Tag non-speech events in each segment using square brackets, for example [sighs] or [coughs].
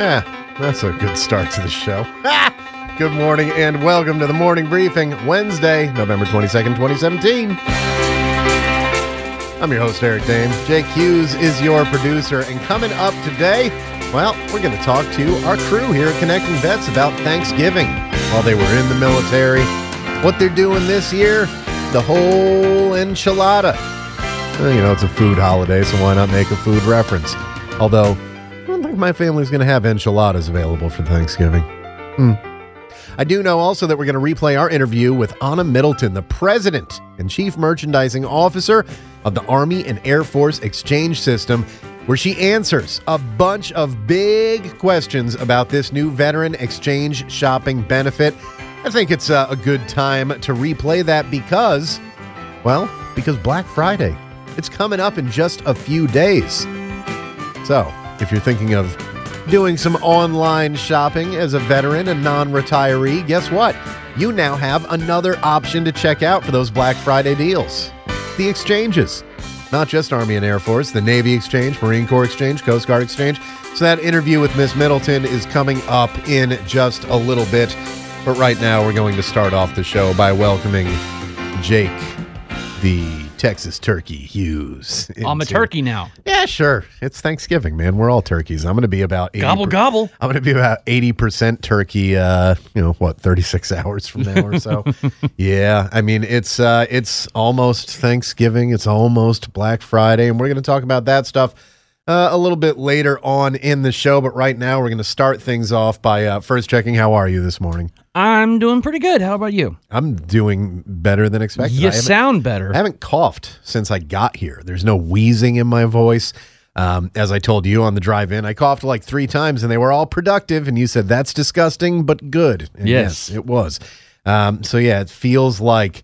Yeah, that's a good start to the show. Ah, good morning and welcome to the morning briefing, Wednesday, November 22nd, 2017. I'm your host, Eric Dehm. Jake Hughes is your producer, and coming up today, well, we're going to talk to our crew here at Connecting Vets about Thanksgiving while they were in the military, what they're doing this year, the whole enchilada. Well, you know, it's a food holiday, so why not make a food reference? Although, don't think my family's going to have enchiladas available for Thanksgiving. Hmm. I do know also that we're going to replay our interview with Anna Middleton, the president and chief merchandising officer of the Army and Air Force Exchange System, where she answers a bunch of big questions about this new veteran exchange shopping benefit. I think it's uh, a good time to replay that because, well, because Black Friday. It's coming up in just a few days. So, if you're thinking of doing some online shopping as a veteran and non retiree, guess what? You now have another option to check out for those Black Friday deals the exchanges. Not just Army and Air Force, the Navy Exchange, Marine Corps Exchange, Coast Guard Exchange. So, that interview with Miss Middleton is coming up in just a little bit. But right now, we're going to start off the show by welcoming Jake, the Texas Turkey Hughes. I'm a turkey now. yeah, sure. It's Thanksgiving, man. We're all turkeys. I'm going to be about 80 Gobble gobble. I'm going to be about 80% turkey uh, you know, what, 36 [laughs] hours from now or so. [laughs] yeah, I mean, it's uh it's almost Thanksgiving. It's almost Black Friday, and we're going to talk about that stuff uh, a little bit later on in the show, but right now we're going to start things off by uh, first checking how are you this morning? I'm doing pretty good. How about you? I'm doing better than expected. You sound better. I haven't coughed since I got here. There's no wheezing in my voice. Um, as I told you on the drive in, I coughed like three times and they were all productive. And you said, that's disgusting, but good. And Yes. it was. Um, so, yeah, it feels like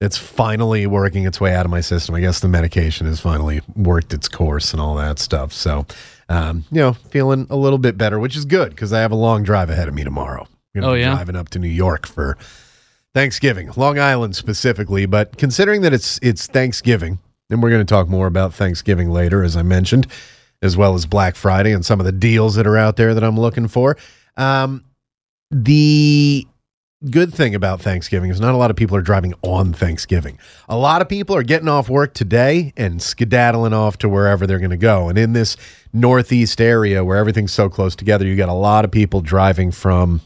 it's finally working its way out of my system. I guess the medication has finally worked its course and all that stuff. So, um, you know, feeling a little bit better, which is good because I have a long drive ahead of me tomorrow. I'm gonna Oh, yeah? driving up to New York for Thanksgiving, Long Island specifically, but considering that it's it's Thanksgiving, and we're going to talk more about Thanksgiving later, as I mentioned, as well as Black Friday and some of the deals that are out there that I'm looking for. Um, the good thing about Thanksgiving is not a lot of people are driving on Thanksgiving. A lot of people are getting off work today and skedaddling off to wherever they're going to go. And in this northeast area where everything's so close together, you got a lot of people driving from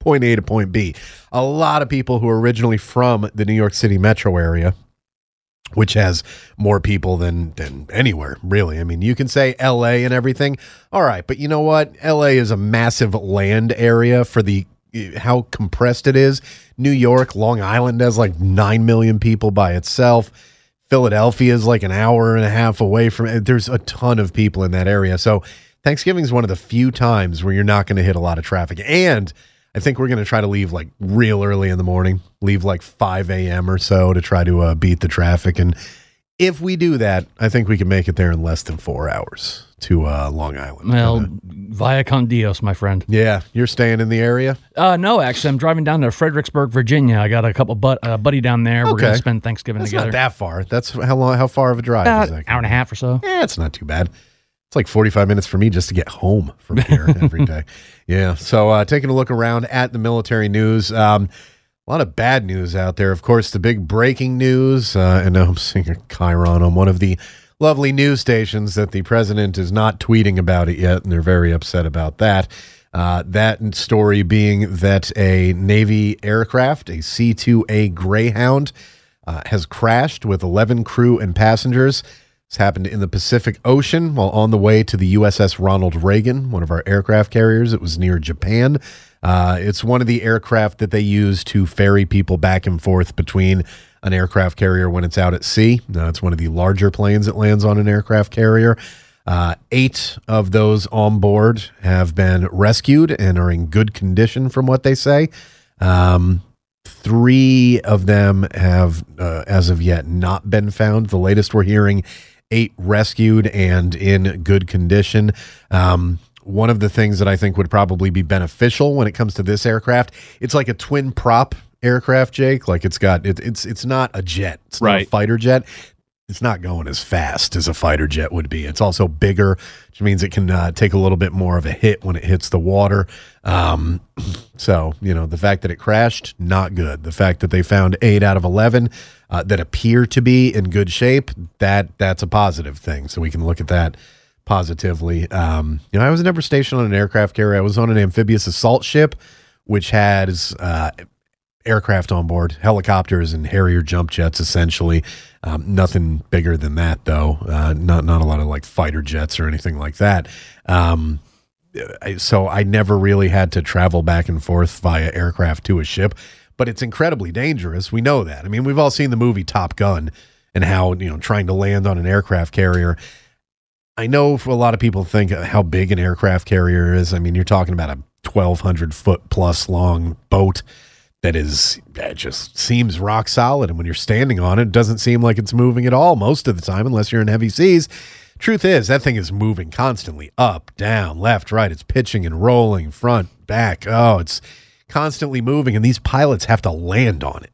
point A to point B. A lot of people who are originally from the New York City metro area, which has more people than than anywhere, really. I mean, you can say LA and everything. All right, but you know what? LA is a massive land area for the how compressed it is. New York, Long Island has like 9 million people by itself. Philadelphia is like an hour and a half away from it. there's a ton of people in that area. So Thanksgiving is one of the few times where you're not going to hit a lot of traffic. And I think we're going to try to leave like real early in the morning, leave like 5 a.m. or so to try to uh, beat the traffic. And if we do that, I think we can make it there in less than four hours to uh, Long Island. well, Uh, via con Dios, my friend. yeah, you're staying in the area. Uh, no, actually, I'm driving down to Fredericksburg, Virginia. I got a couple but uh, buddy down there. We're gonna spend Thanksgiving That's together. not that far. That's how long? How far of a drive About is that? an hour and a half or so. Yeah, it's not too bad. It's like 45 minutes for me just to get home from here [laughs] every day. Yeah. So, uh, taking a look around at the military news, um, a lot of bad news out there. Of course, the big breaking news, uh, and I'm seeing a Chiron on one of the lovely news stations that the president is not tweeting about it yet, and they're very upset about that. Uh, that story being that a Navy aircraft, a C 2A Greyhound, uh, has crashed with 11 crew and passengers. This happened in the Pacific Ocean while on the way to the USS Ronald Reagan, one of our aircraft carriers. It was near Japan. Uh, it's one of the aircraft that they use to ferry people back and forth between an aircraft carrier when it's out at sea. It's one of the larger planes that lands on an aircraft carrier. Uh, eight of those on board have been rescued and are in good condition, from what they say. Um, three of them have, uh, as of yet, not been found. The latest we're hearing eight rescued and in good condition. Um, one of the things that I think would probably be beneficial when it comes to this aircraft, it's like a twin prop aircraft, Jake. Like it's got it, it's it's not a jet, it's not a Right. fighter jet. It's not going as fast as a fighter jet would be. It's also bigger, which means it can uh, take a little bit more of a hit when it hits the water. Um, [clears throat] so you know the fact that it crashed, not good. The fact that they found eight out of eleven uh, that appear to be in good shape, that that's a positive thing. So we can look at that positively. Um, you know, I was never stationed on an aircraft carrier. I was on an amphibious assault ship, which has uh, aircraft on board, helicopters and Harrier jump jets, essentially. Um, nothing bigger than that, though. Uh, not not a lot of like fighter jets or anything like that. Um, so I never really had to travel back and forth via aircraft to a ship, but it's incredibly dangerous. We know that. I mean, we've all seen the movie Top Gun and how you know trying to land on an aircraft carrier. I know for a lot of people think how big an aircraft carrier is. I mean, you're talking about a 1,200 foot plus long boat that is that just seems rock solid. And when you're standing on it, it doesn't seem like it's moving at all most of the time, unless you're in heavy seas. Truth is, that thing is moving constantly up, down, left, right. It's pitching and rolling, front, back. Oh, it's constantly moving, and these pilots have to land on it.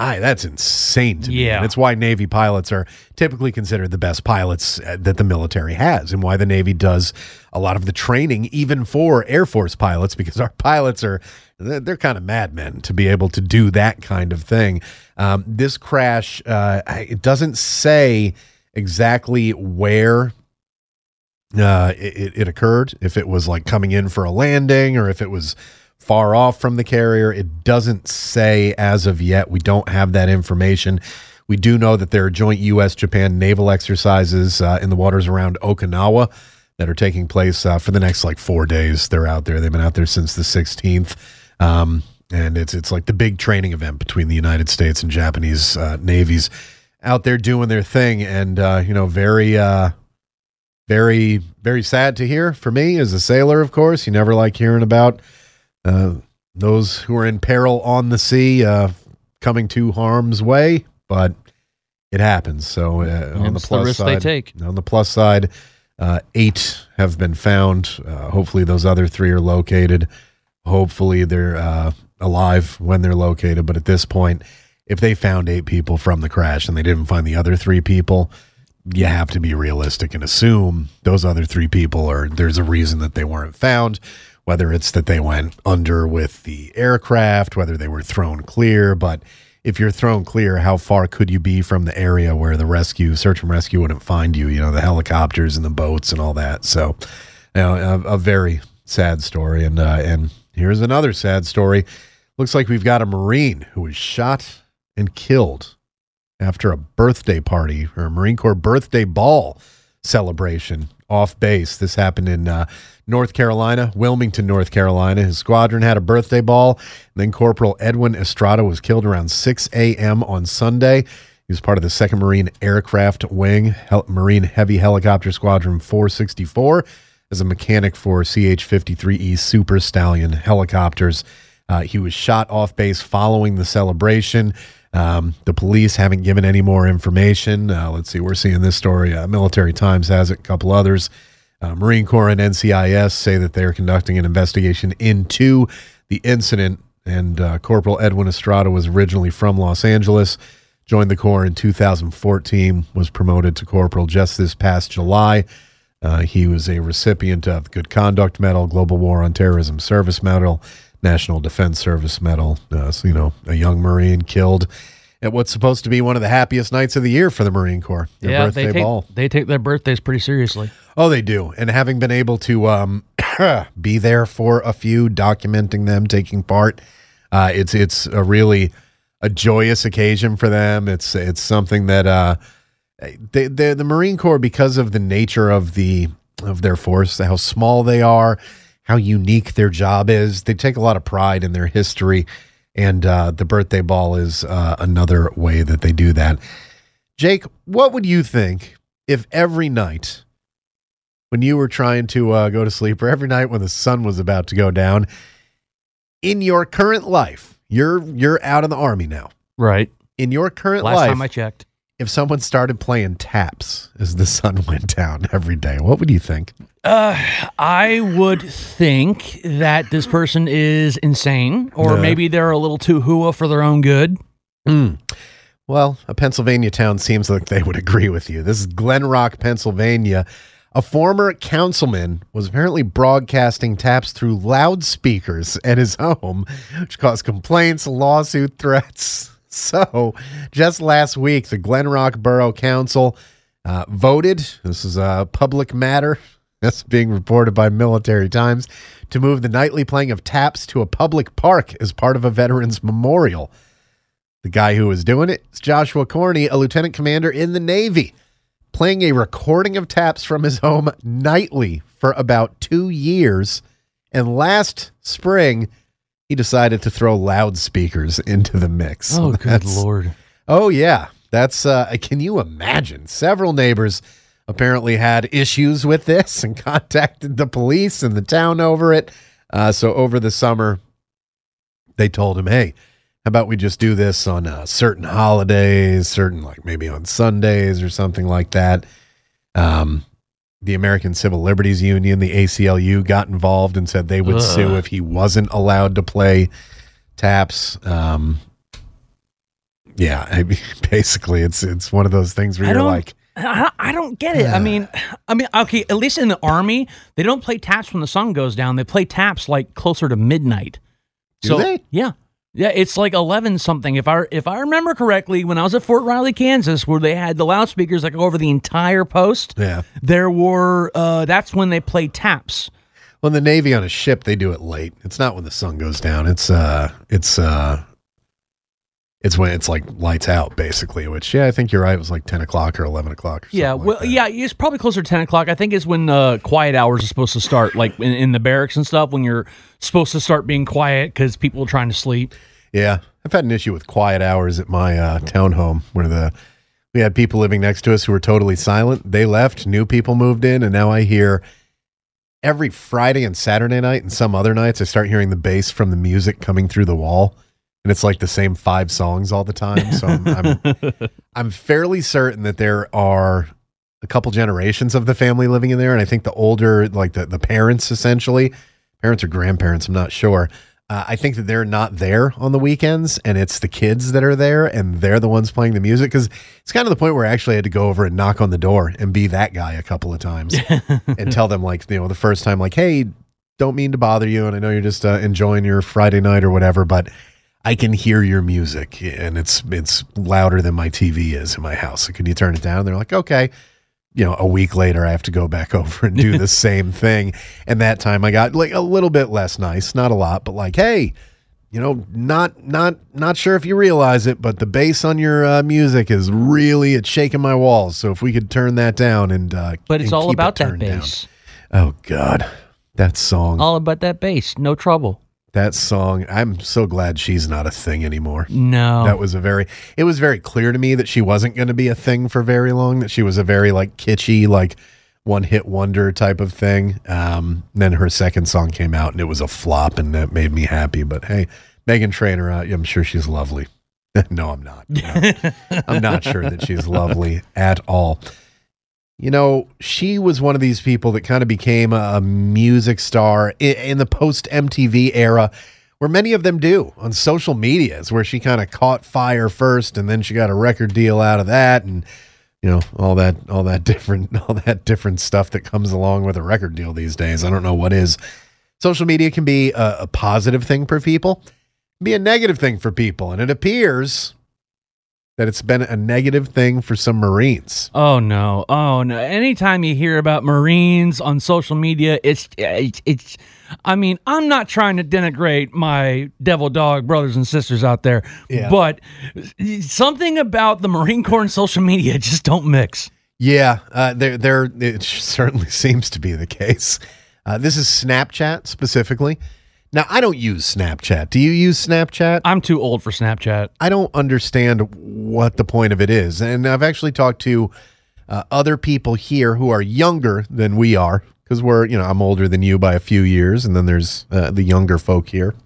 Aye, that's insane to me. Yeah. And it's why Navy pilots are typically considered the best pilots uh, that the military has, and why the Navy does a lot of the training, even for Air Force pilots, because our [laughs] pilots are they're, they're kind of madmen to be able to do that kind of thing. Um, this crash, uh, it doesn't say exactly where uh, it- it occurred, if it was like coming in for a landing or if it was far off from the carrier. It doesn't say as of yet. We don't have that information. We do know that there are joint U.S. Japan naval exercises uh, in the waters around Okinawa that are taking place uh, for the next like four days. They're out there. They've been out there since the 16th. Um, and it's it's like the big training event between the United States and Japanese uh, navies out there doing their thing. And uh, you know, very uh, very very sad to hear for me as a sailor of course you never like hearing about uh, those who are in peril on the sea uh, coming to harm's way but it happens. So uh, on the It's the plus risk they side take. on the plus side uh, eight have been found. Uh, hopefully those other three are located. Hopefully they're uh, alive when they're located. But at this point if they found eight people from the crash and they didn't find the other three people you have to be realistic and assume those other three people are there's a reason that they weren't found whether it's that they went under with the aircraft whether they were thrown clear but if you're thrown clear how far could you be from the area where the rescue search and rescue wouldn't find you you know the helicopters and the boats and all that? So you know a, a very sad story. And uh, and here's another sad story. Looks like we've got a marine who was shot and killed after a birthday party or a Marine Corps birthday ball celebration off base. This happened in uh, North Carolina, Wilmington, North Carolina. His squadron had a birthday ball. then Corporal Edwin Estrada was killed around 6 a.m. on Sunday. He was part of the 2nd Marine Aircraft Wing, Hel- Marine Heavy Helicopter Squadron 464, as a mechanic for CH 53E Super Stallion helicopters. Uh, he was shot off base following the celebration. Um, the police haven't given any more information. Uh, let's see, we're seeing this story. Uh, Military Times has it, a couple others. Uh, Marine Corps and NCIS say that they're conducting an investigation into the incident. And uh, Corporal Edwin Estrada was originally from Los Angeles, joined the Corps in 2014, was promoted to corporal just this past July. Uh, he was a recipient of the Good Conduct Medal, Global War on Terrorism Service Medal, National Defense Service Medal. Uh, so, you know, a young Marine killed at what's supposed to be one of the happiest nights of the year for the Marine Corps, their yeah, birthday they take ball. they take their birthdays pretty seriously. Oh, they do. And having been able to um, [coughs] be there for a few, documenting them, taking part, uh, it's it's a really a joyous occasion for them. It's it's something that uh, they, they, the Marine Corps, because of the nature of the of their force, how small they are, how unique their job is, they take a lot of pride in their history. And uh, the birthday ball is uh, another way that they do that. Jake, what would you think if every night when you were trying to uh, go to sleep or every night when the sun was about to go down. In your current life, you're you're out in the army now. Right. In your current Last life, Last time I checked. If someone started playing taps as the [laughs] sun went down every day, what would you think? Uh, I would think that this person is insane, or Yeah. maybe they're a little too hua for their own good. Hmm. Well, a Pennsylvania town seems like they would [laughs] agree with you. This is Glen Rock, Pennsylvania. A former councilman was apparently broadcasting taps through loudspeakers at his [laughs] home, which caused complaints, lawsuit threats. So, just last week, the Glen Rock Borough Council uh, voted. This is a public matter. [laughs] That's being reported by Military Times to move the nightly playing of taps to a public park as part of a veterans memorial. The guy who was doing it is Joshua Corney, a lieutenant commander in the Navy, playing a recording of taps from his home nightly for about two years. And last spring, he decided to throw loudspeakers into the mix. Oh, [laughs] good That's- lord! Oh yeah, that's. Uh, can you imagine? Several neighbors apparently had issues with this and [laughs] contacted the police and the town over it. Uh, so over the summer, they told him, "Hey, how about we just do this on uh, certain holidays, certain like maybe on Sundays or something like that." Um, the American Civil Liberties Union, the ACLU, got involved and said they would Ugh. sue if he wasn't allowed to play taps. Um, yeah, [laughs] I mean, basically, it's it's one of those things where I you're like, I, I don't get it. I mean, I mean, okay. At least in the army, they don't play taps when the sun goes down. They play taps like closer to midnight. Do they? Yeah, yeah. It's like eleven something. If I if I remember correctly, when I was at Fort Riley, Kansas, where they had the loudspeakers like over the entire post, yeah. there were. uh That's when they played taps. Well, in the Navy on a ship, they do it late. It's not when the sun goes down. It's uh, it's uh, it's when it's like lights out, basically. Which, yeah, I think you're right. It was like ten o'clock or eleven o'clock. Or Yeah, well, like yeah, it's probably closer to ten o'clock. I think is when uh, quiet hours are supposed to start, like in, in the barracks and stuff. When you're supposed to start being quiet because people are trying to sleep. Yeah, I've had an issue with quiet hours at my uh, townhome where the we had people living next to us who were totally silent. They left, new people moved in, and now I hear every Friday and Saturday night and some other nights I start hearing the bass from the music coming through the wall, and it's like the same five songs all the time. So I'm I'm, [laughs] I'm fairly certain that there are a couple generations of the family living in there, and I think the older, like the the parents, essentially parents or grandparents, I'm not sure. Uh, I think that they're not there on the weekends, and it's the kids that are there, and they're the ones playing the music. Because it's kind of the point where I actually had to go over and knock on the door and be that guy a couple of times [laughs] and tell them, like, you know, the first time, like, hey, don't mean to bother you, and I know you're just uh, enjoying your Friday night or whatever, but I can hear your music, and it's it's louder than my TV is in my house. So can you turn it down? they're like, okay you know, a week later, I have to go back [laughs] over and do the [laughs] same thing. And that time I got like a little bit less nice, not a lot, but like, hey, you know, not not not sure if you realize it, but the bass on your uh, music is really it's shaking my walls. So if we could turn that down and uh, But it's and all keep it about that turned down. bass. Oh God, that song, All about that bass. No trouble. That song. I'm so glad she's not a thing anymore. No. That was a very it was very clear to me that she wasn't going to be a thing for very long, that she was a very like kitschy, like one hit wonder type of thing. Um, then her second song came out and it was a flop and that made me happy. But hey, Meghan Trainor, uh, I'm sure she's lovely. [laughs] no, I'm not. No. [laughs] I'm not sure that she's lovely at all. You know, she was one of these people that kind of became a, music star in, in the post MTV era, where many of them do on social media, is where she kind of caught fire first, and then she got a record deal out of that, and you know all that all that [laughs] different all that different stuff that comes along with a record deal these days. I don't know what is. Social media can be a, a positive thing for people, be a negative thing for people, and it appears that it's been a negative thing for some Marines. Oh no! Oh no! Anytime you hear about Marines on social media, it's it's. it's I mean, I'm not trying to denigrate my devil dog brothers and sisters out there, Yeah. but something about the Marine Corps and social media [laughs] just don't mix. Yeah, uh, there, there. It certainly [laughs] seems to be the case. Uh, this is Snapchat specifically. Now, I don't use Snapchat. Do you use Snapchat? I'm too old for Snapchat. I don't understand what the point of it is. And I've actually talked to uh, other people here who are younger than we are, because we're, you know, I'm older than you by a few years, and then there's uh, the younger folk here.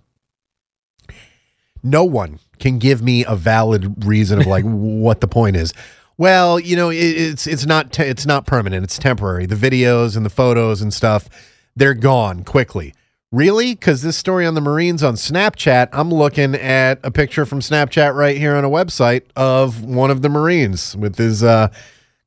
No one can give me a valid reason of like [laughs] what the point is. Well, you know, it, it's it's not te- it's not permanent. It's temporary. The videos and the photos and stuff, they're gone quickly. Really? Because this story on the Marines on Snapchat, I'm looking at a picture from Snapchat right here on a website of one of the Marines with his uh,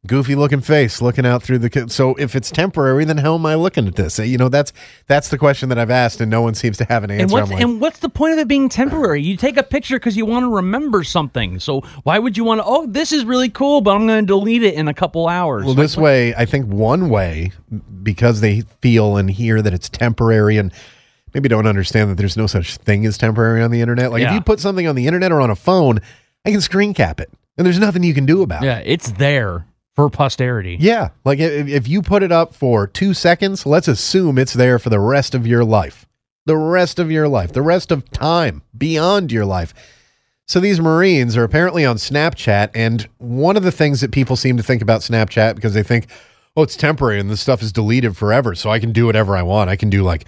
goofy looking face looking out through the. So if it's temporary, then how am I looking at this? You know, that's that's the question that I've asked, and no one seems to have an answer. And what's like, and what's the point of it being temporary? You take a picture because you want to remember something. So why would you want to? Oh, this is really cool, but I'm going to delete it in a couple hours. Well, Like, this way, I think one way, because they feel and hear that it's temporary and maybe don't understand that there's no such thing as temporary on the internet. Like if you put something on the internet or on a phone, I can screen cap it and there's nothing you can do about it. yeah, it's there for posterity. Yeah. Like if, if you put it up for two seconds, let's assume it's there for the rest of your life. The rest of your life, the rest of time beyond your life. So these Marines are apparently on Snapchat, and one of the things that people seem to think about Snapchat because they think, oh, it's temporary and this stuff is deleted forever, so I can do whatever I want. I can do like,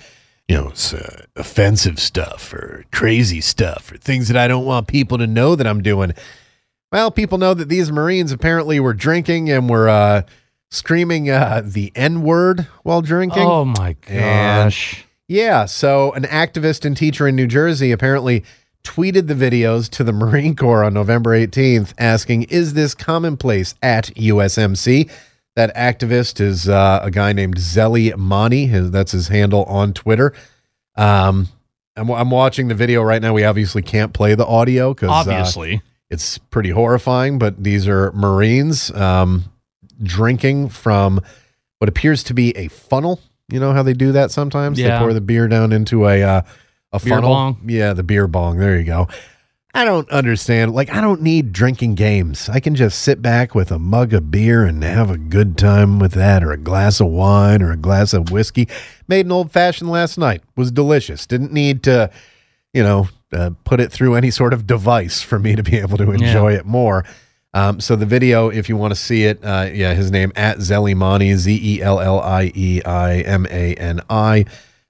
you know, uh, offensive stuff or crazy stuff or things that I don't want people to know that I'm doing. Well, people know that these Marines apparently were drinking and were uh, screaming uh, the N word while drinking. Oh my And- gosh. Yeah, so an activist and teacher in New Jersey apparently tweeted the videos to the Marine Corps on November 18th asking, Is this commonplace at USMC? That activist is uh, a guy named Zellie Imani. His, that's his handle on Twitter. Um, I'm, I'm watching the video right now. We obviously can't play the audio because Obviously. it's pretty horrifying, but these are Marines um, drinking from what appears to be a funnel. You know how they do that sometimes? They Yeah. pour the beer down into a uh, a Beer funnel. bong? Yeah, the beer bong. There you go. I don't understand. Like, I don't need drinking games. I can just sit back with a mug of beer and have a good time with that, or a glass of wine, or a glass of whiskey. Made an old fashioned last night. Was delicious. Didn't need to, you know, uh, put it through any sort of device for me to be able to enjoy it more. Um, so the video, if you want to see it, uh, yeah, his name at Zellimani, Z E L L I E I M A N I,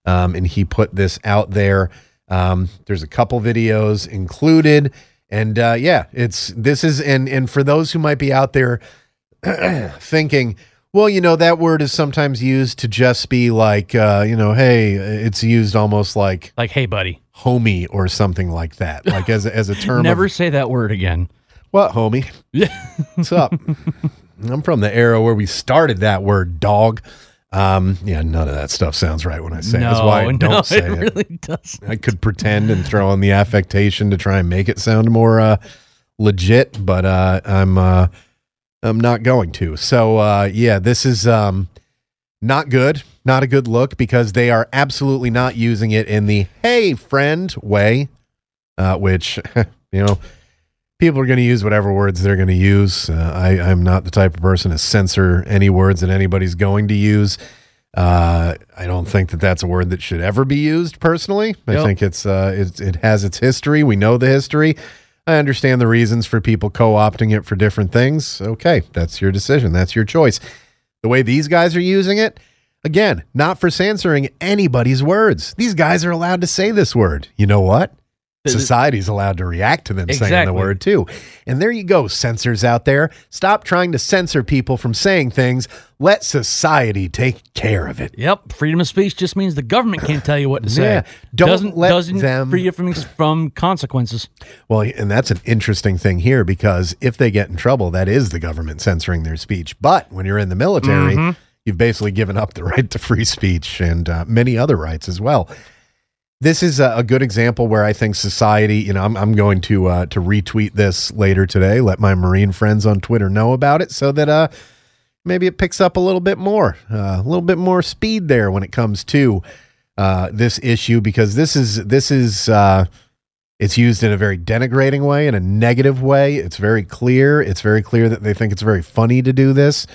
um, and he put this out there. Um, there's a couple videos included, and uh, yeah, it's this is and and for those who might be out there [clears throat] thinking, well, you know, that word is sometimes used to just be like, uh, you know, hey, it's used almost like Like, hey, buddy, homie or something like that, like as a, as a term. [laughs] never Of, say that word again. what homie? Yeah, [laughs] What's up? I'm from the era where we started that word, dog. Um, yeah, none of that stuff sounds right when I say it. no, That's why I [laughs] don't no, say it it. really does. I could pretend and throw on the affectation to try and make it sound more uh, legit, but uh, I'm uh, I'm not going to. So uh, yeah, this is um, not good, not a good look because they are absolutely not using it in the "Hey friend" way, uh, which [laughs] you know people are going to use whatever words they're going to use. Uh, I, I'm not the type of person to censor any words that anybody's going to use. Uh, I don't think that that's a word that should ever be used. Personally, I Yep. think it's uh, it, it has its history. We know the history. I understand the reasons for people co-opting it for different things. Okay, that's your decision. That's your choice. The way these guys are using it, again, not for censoring anybody's words. These guys are allowed to say this word. You know what? Society's allowed to react to them saying the word too. And there you go, censors out there. Stop trying to censor people from saying things. Let society take care of it. Yep, freedom of speech just means the government can't tell you what to [sighs] say. Yeah, don't doesn't let doesn't them- free you from from consequences. Well, and that's an interesting thing here because if they get in trouble, that is the government censoring their speech. But when you're in the military, Mm-hmm. you've basically given up the right to free speech and uh, many other rights as well. This is a, good example where I think society, you know, I'm, I'm going to uh, to retweet this later today. Let my Marine friends on Twitter know about it so that uh, maybe it picks up a little bit more, uh, a little bit more speed there when it comes to uh, this issue because this is this is uh, it's used in a very denigrating way, in a negative way. It's very clear. It's very clear that they think it's very funny to do this.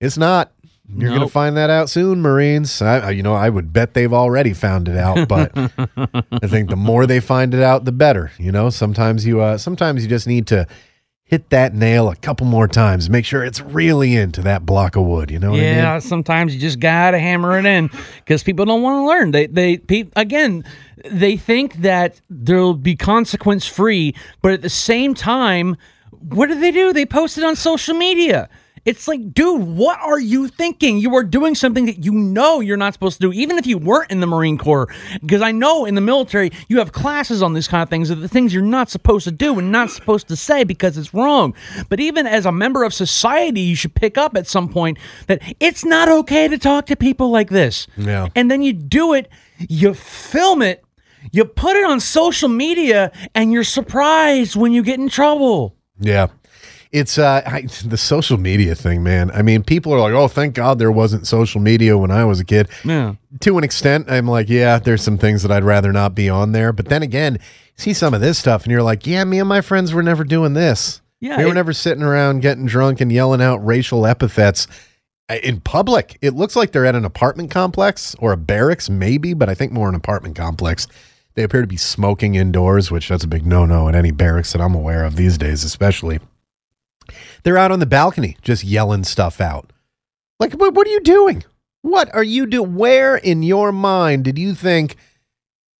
It's not. You're going to find that out soon, Marines. I, you know, I would bet they've already found it out, but [laughs] I think the more they find it out, the better. You know, sometimes you, uh, sometimes you just need to hit that nail a couple more times. Make sure it's really into that block of wood. You know what I Yeah, mean? sometimes you just gotta hammer it in because people don't want to learn. They they pe- again they think that there'll be consequence free, but at the same time, what do they do? They post it on social media. It's like, dude, what are you thinking? You are doing something that you know you're not supposed to do, even if you weren't in the Marine Corps. Because I know in the military, you have classes on these kind of things, of the things you're not supposed to do and not supposed to say because it's wrong. But even as a member of society, you should pick up at some point that it's not okay to talk to people like this. Yeah. And then you do it, you film it, you put it on social media, and you're surprised when you get in trouble. Yeah. It's uh I, the social media thing, man. I mean, people are like, "Oh, thank God there wasn't social media when I was a kid." Yeah. To an extent, I'm like, "Yeah, there's some things that I'd rather not be on there." But then again, see some of this stuff and you're like, "Yeah, me and my friends were never doing this. Yeah, we were it- never sitting around getting drunk and yelling out racial epithets uh, in public. It looks like they're at an apartment complex or a barracks maybe, but I think more an apartment complex. They appear to be smoking indoors, which that's a big no-no in any barracks that I'm aware of these days, especially. They're out on the balcony just yelling stuff out. Like, what, what are you doing? What are you doing? Where in your mind did you think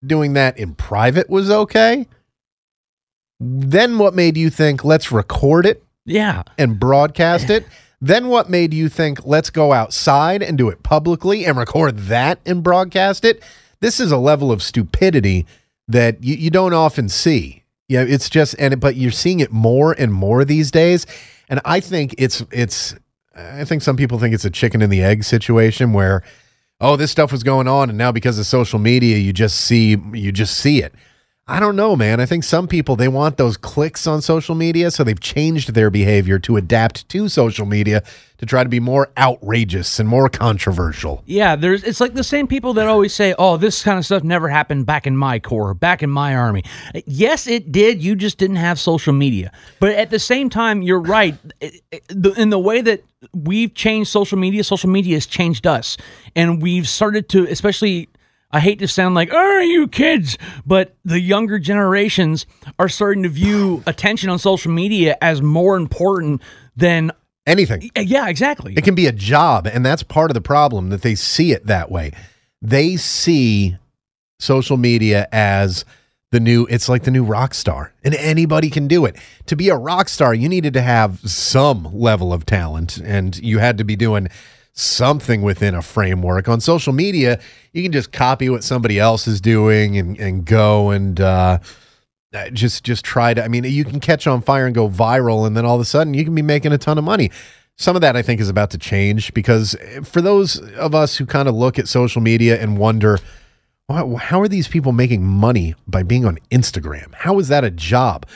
doing that in private was okay? Then what made you think, let's record it Yeah. and broadcast it? [laughs] Then what made you think, let's go outside and do it publicly and record that and broadcast it? This is a level of stupidity that you, you don't often see. Yeah, it's just and but you're seeing it more and more these days. And I think it's it's I think some people think it's a chicken and the egg situation where oh this stuff was going on and now because of social media you just see you just see it. I don't know, man. I think some people they want those clicks on social media, so they've changed their behavior to adapt to social media to try to be more outrageous and more controversial. Yeah, there's it's like the same people that always say, "Oh, this kind of stuff never happened back in my corps, back in my army." Yes, it did. You just didn't have social media. But at the same time, you're right. In the way that we've changed social media, social media has changed us, and we've started to, especially. I hate to sound like, "Oh, you kids," but the younger generations are starting to view attention on social media as more important than. Anything. Yeah, exactly. It can be a job, and that's part of the problem that they see it that way. They see social media as the new it's like the new rock star and anybody can do it. To be a rock star, you needed to have some level of talent and you had to be doing something within a framework. On social media, you can just copy what somebody else is doing and and go and uh uh, just just try to i mean you can catch on fire and go viral and then all of a sudden you can be making a ton of money. Some of that i think is about to change because eh, for those of us who kind of look at social media and wonder "Why- how are these people making money by being on instagram? How is that a job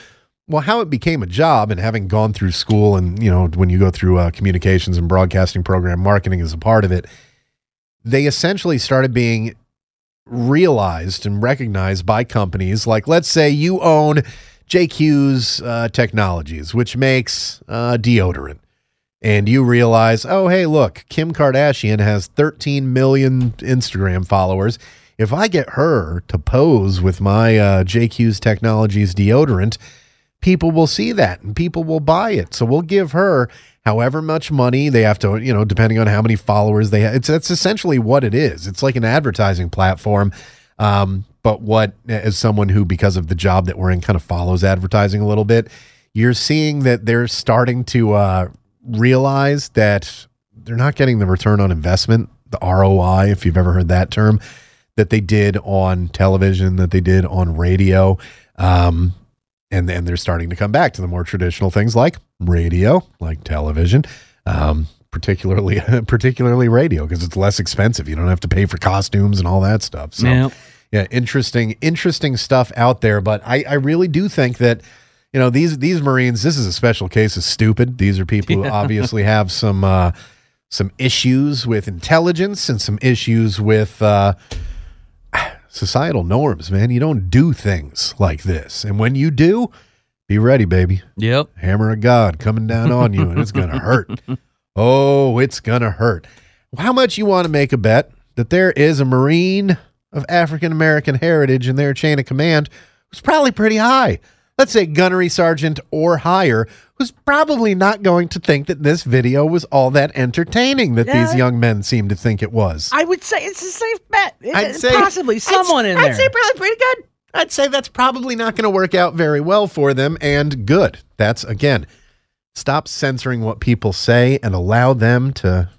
well how it became a job and having gone through school and you know when you go through uh, communications and broadcasting program marketing is a part of it they essentially started being realized and recognized by companies like let's say you own JQ's uh, Technologies, which makes uh, deodorant, and you realize, oh hey, look, Kim Kardashian has 13 million Instagram followers. If I get her to pose with my uh, JQ's Technologies deodorant, people will see that and people will buy it. So we'll give her however much money they have to, you know, depending on how many followers they have. It's that's essentially what it is. It's like an advertising platform. Um, but what as someone who, because of the job that we're in, kind of follows advertising a little bit, you're seeing that they're starting to uh, realize that they're not getting the return on investment, the ROI, if you've ever heard that term, that they did on television, that they did on radio. Um, and then they're starting to come back to the more traditional things like radio, like television, um, particularly [laughs] particularly radio because it's less expensive. You don't have to pay for costumes and all that stuff. So Yeah. yeah, interesting interesting stuff out there. But I, I really do think that you know these these Marines. This is a special case of stupid. These are people who [laughs] obviously have some uh, some issues with intelligence and some issues with. Uh, societal norms, man. You don't do things like this. And when you do, be ready, baby. Yep. Hammer of God coming down on you, and it's going to hurt. [laughs] Oh, it's going to hurt. How much you want to make a bet that there is a Marine of African American heritage in their chain of command who's probably pretty high? Let's say gunnery sergeant or higher, who's probably not going to think that this video was all that entertaining that these young men seem to think it was. I would say it's a safe bet. I'd say possibly I'd- someone in there. I'd say probably pretty good. I'd say that's probably not going to work out very well for them, and good. That's again, stop censoring what people say and allow them to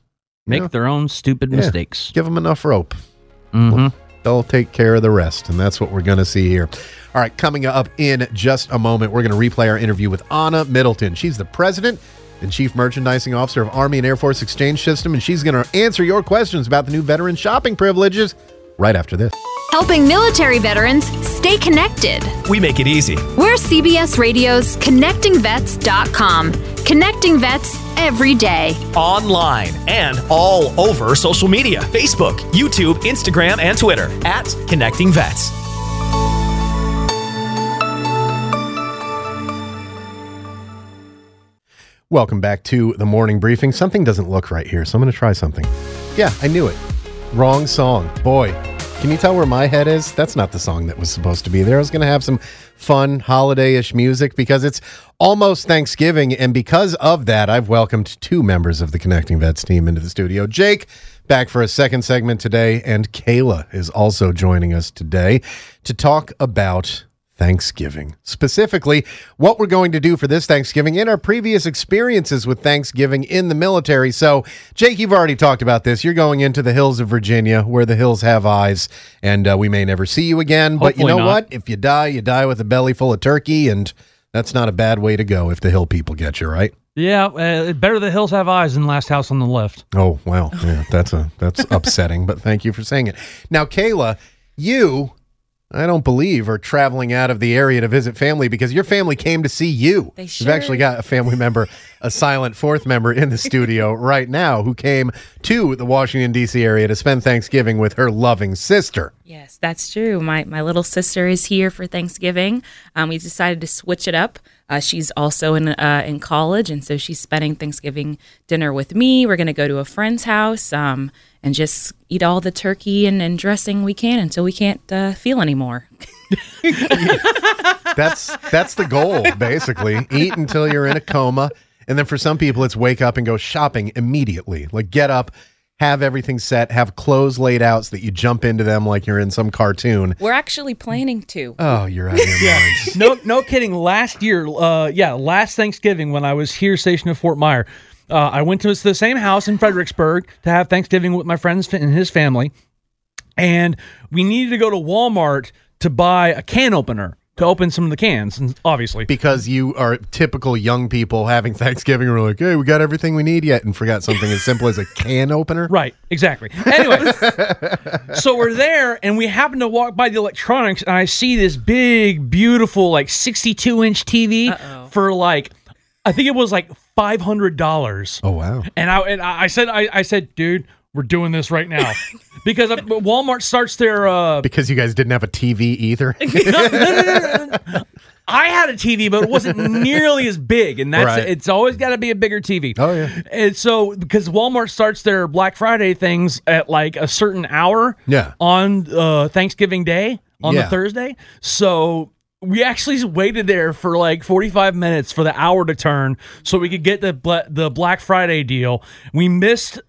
Make know, their own stupid Yeah. mistakes. give them enough rope. hmm They'll take care of the rest, and that's what we're going to see here. All right, coming up in just a moment, we're going to replay our interview with Anna Middleton. She's the president and chief merchandising officer of Army and Air Force Exchange System, and she's going to answer your questions about the new veteran shopping privileges right after this. helping military veterans stay connected. We make it easy. We're CBS Radio's ConnectingVets.com, connecting vets every day. Online and all over social media Facebook, YouTube, Instagram, and Twitter at Connecting Vets. Welcome back to the morning briefing. Something doesn't look right here, so I'm going to try something. Yeah, I knew it. Wrong song. Boy, can you tell where my head is? That's not the song that was supposed to be there. I was going to have some fun holiday ish music because it's almost Thanksgiving. And because of that, I've welcomed two members of the Connecting Vets team into the studio. Jake, back for a second segment today, and Kaylah is also joining us today to talk about Thanksgiving. Specifically, what we're going to do for this Thanksgiving in our previous experiences with Thanksgiving in the military. So, Jake, you've already talked about this. You're going into the hills of Virginia where the hills have eyes, and uh, we may never see you again. but you know not. what? If you die, you die with a belly full of turkey, and that's not a bad way to go if the hill people get you, right? Yeah, uh, better the hills have eyes than last house on the left. Oh wow, yeah, that's a that's upsetting. But thank you for saying it. Now, Kaylah, you, I don't believe, are traveling out of the area to visit family because your family came to see you. They We've actually got a family member, a silent fourth member in the studio [laughs] right now, who came to the Washington D.C. area to spend Thanksgiving with her loving sister. Yes, that's true. My my little sister is here for Thanksgiving. Um, we decided to switch it up. Uh, she's also in uh, in college, and so she's spending Thanksgiving dinner with me. We're going to go to a friend's house um, and just eat all the turkey and, and dressing we can until we can't uh, feel anymore. [laughs] That's that's the goal, basically. Eat until you're in a coma, and then for some people, it's wake up and go shopping immediately. Like get up, have everything set, have clothes laid out so that you jump into them like you're in some cartoon. We're actually planning to. Oh, you're out of your [laughs] minds. no, no kidding. Last year, uh, yeah, last Thanksgiving when I was here stationed at Fort Myer, uh, I went to the same house in Fredericksburg to have Thanksgiving with my friends and his family, and we needed to go to Walmart to buy a can opener to open some of the cans, and obviously. Because you are typical young people having Thanksgiving. We're like, hey, we got everything we need yet, and forgot something as simple as a can opener. Right, exactly. Anyway, so we're there and we happen to walk by the electronics and I see this big, beautiful, like 62 inch TV for like, I think it was like $500. Oh wow. And I, and I I said, I, I said, dude, we're doing this right now [laughs] because uh, Walmart starts their, uh, Because you guys didn't have a TV either. [laughs] I had a TV, but it wasn't nearly as big, and that's Right. it's always got to be a bigger TV. Oh, yeah. And so because Walmart starts their Black Friday things at like a certain hour, Yeah. on uh, Thanksgiving Day on Yeah. the Thursday, so. We actually waited there for like 45 minutes for the hour to turn so we could get the the Black Friday deal. We missed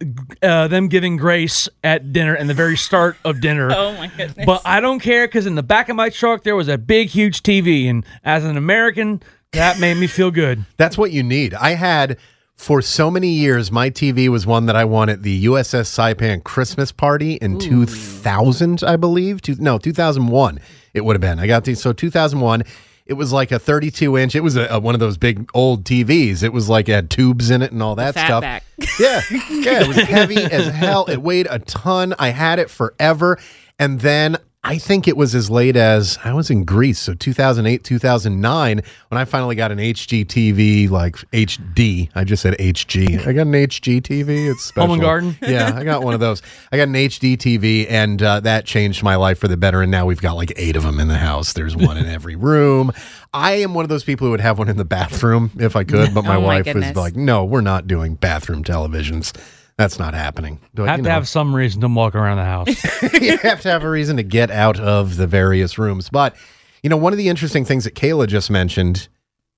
uh, them giving grace at dinner and the very start of dinner. [laughs] Oh my goodness. But I don't care because in the back of my truck there was a big, huge TV, and as an American, that made me feel good. [laughs] That's what you need. I had for so many years, my TV was one that I won at the USS Saipan Christmas party in 2000, I believe. Two, no, 2001 it would have been. I got these. So 2001, it was like a 32 inch. It was a, a- one of those big old TVs. It was like it had tubes in it and all that stuff. back. [laughs] Yeah, yeah, it was heavy as hell. It weighed a ton. I had it forever, and then I think it was as late as I was in Greece, so 2008, 2009, when I finally got an HGTV, like HD. I just said HG. I got an HG TV. It's special. Home and Garden? [laughs] Yeah, I got one of those. I got an HD TV, and uh, that changed my life for the better. And now we've got like eight of them in the house. There's one in every [laughs] room. I am one of those people who would have one in the bathroom if I could, but my [laughs] Oh, my wife was like, "No, we're not doing bathroom televisions. That's not happening." But, have you to know, have some reason to walk around the house. [laughs] you have to have a reason to get out of the various rooms. But You know, one of the interesting things that Kaylah just mentioned,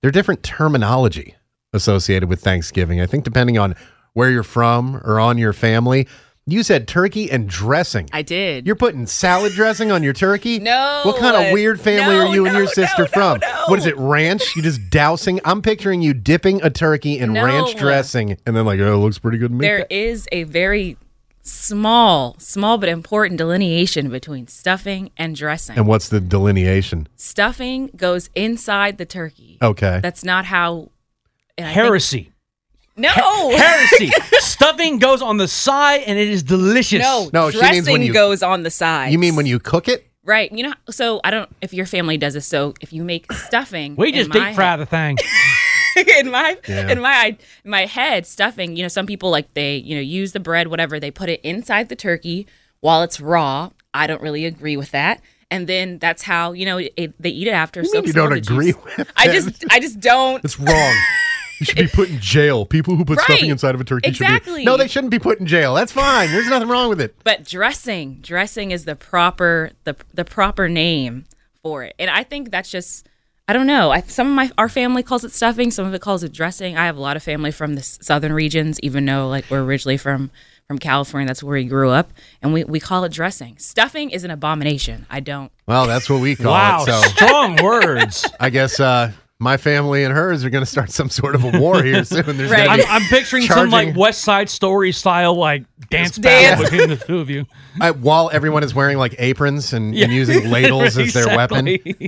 there are different terminology associated with Thanksgiving. I think depending on where you're from or on your family. You said turkey and dressing. I did. You're putting salad dressing on your turkey? [laughs] No. What kind of weird family No, are you and your sister no, from? no, no. What is it, ranch? You just dousing? I'm picturing you dipping a turkey in No. ranch dressing and then like, oh, it looks pretty good to me. There is a very small, small but important delineation between stuffing and dressing. and what's the delineation? stuffing goes inside the turkey. Okay. That's not how. and think- Heresy. No. Heresy. [laughs] Stuffing goes on the side and it is delicious. No, No, she means when dressing you- goes on the side. you mean when you cook it? Right. You know, so I don't if your family does this. So if you make stuffing, We in just my deep fry the thing. [laughs] in my Yeah. in my in my head stuffing you know some people like they you know use the bread whatever they put it inside the turkey while it's raw i don't really agree with that and then that's how you know it, they eat it after You so mean you don't agree juice- with i that? just i just don't It's wrong. [laughs] You should be put in jail. People who put stuffing inside of a turkey should be. No, they shouldn't be put in jail. That's fine. There's nothing wrong with it. but dressing dressing is the proper the the proper name for it and i think that's just i don't know I, some of my our family calls it stuffing some of it calls it dressing i have a lot of family from the southern regions even though like we're originally from from california that's where we grew up and we, we call it dressing stuffing is an abomination i don't Well, that's what we call wow, it. So strong words. I guess uh, my family and hers are going to start some sort of a war here [laughs] soon. There's Right. I'm, I'm picturing some like West Side Story style like dance Dance. battle between the two of you. [laughs] Uh, while everyone is wearing like aprons and, and using ladles [laughs] as their weapon,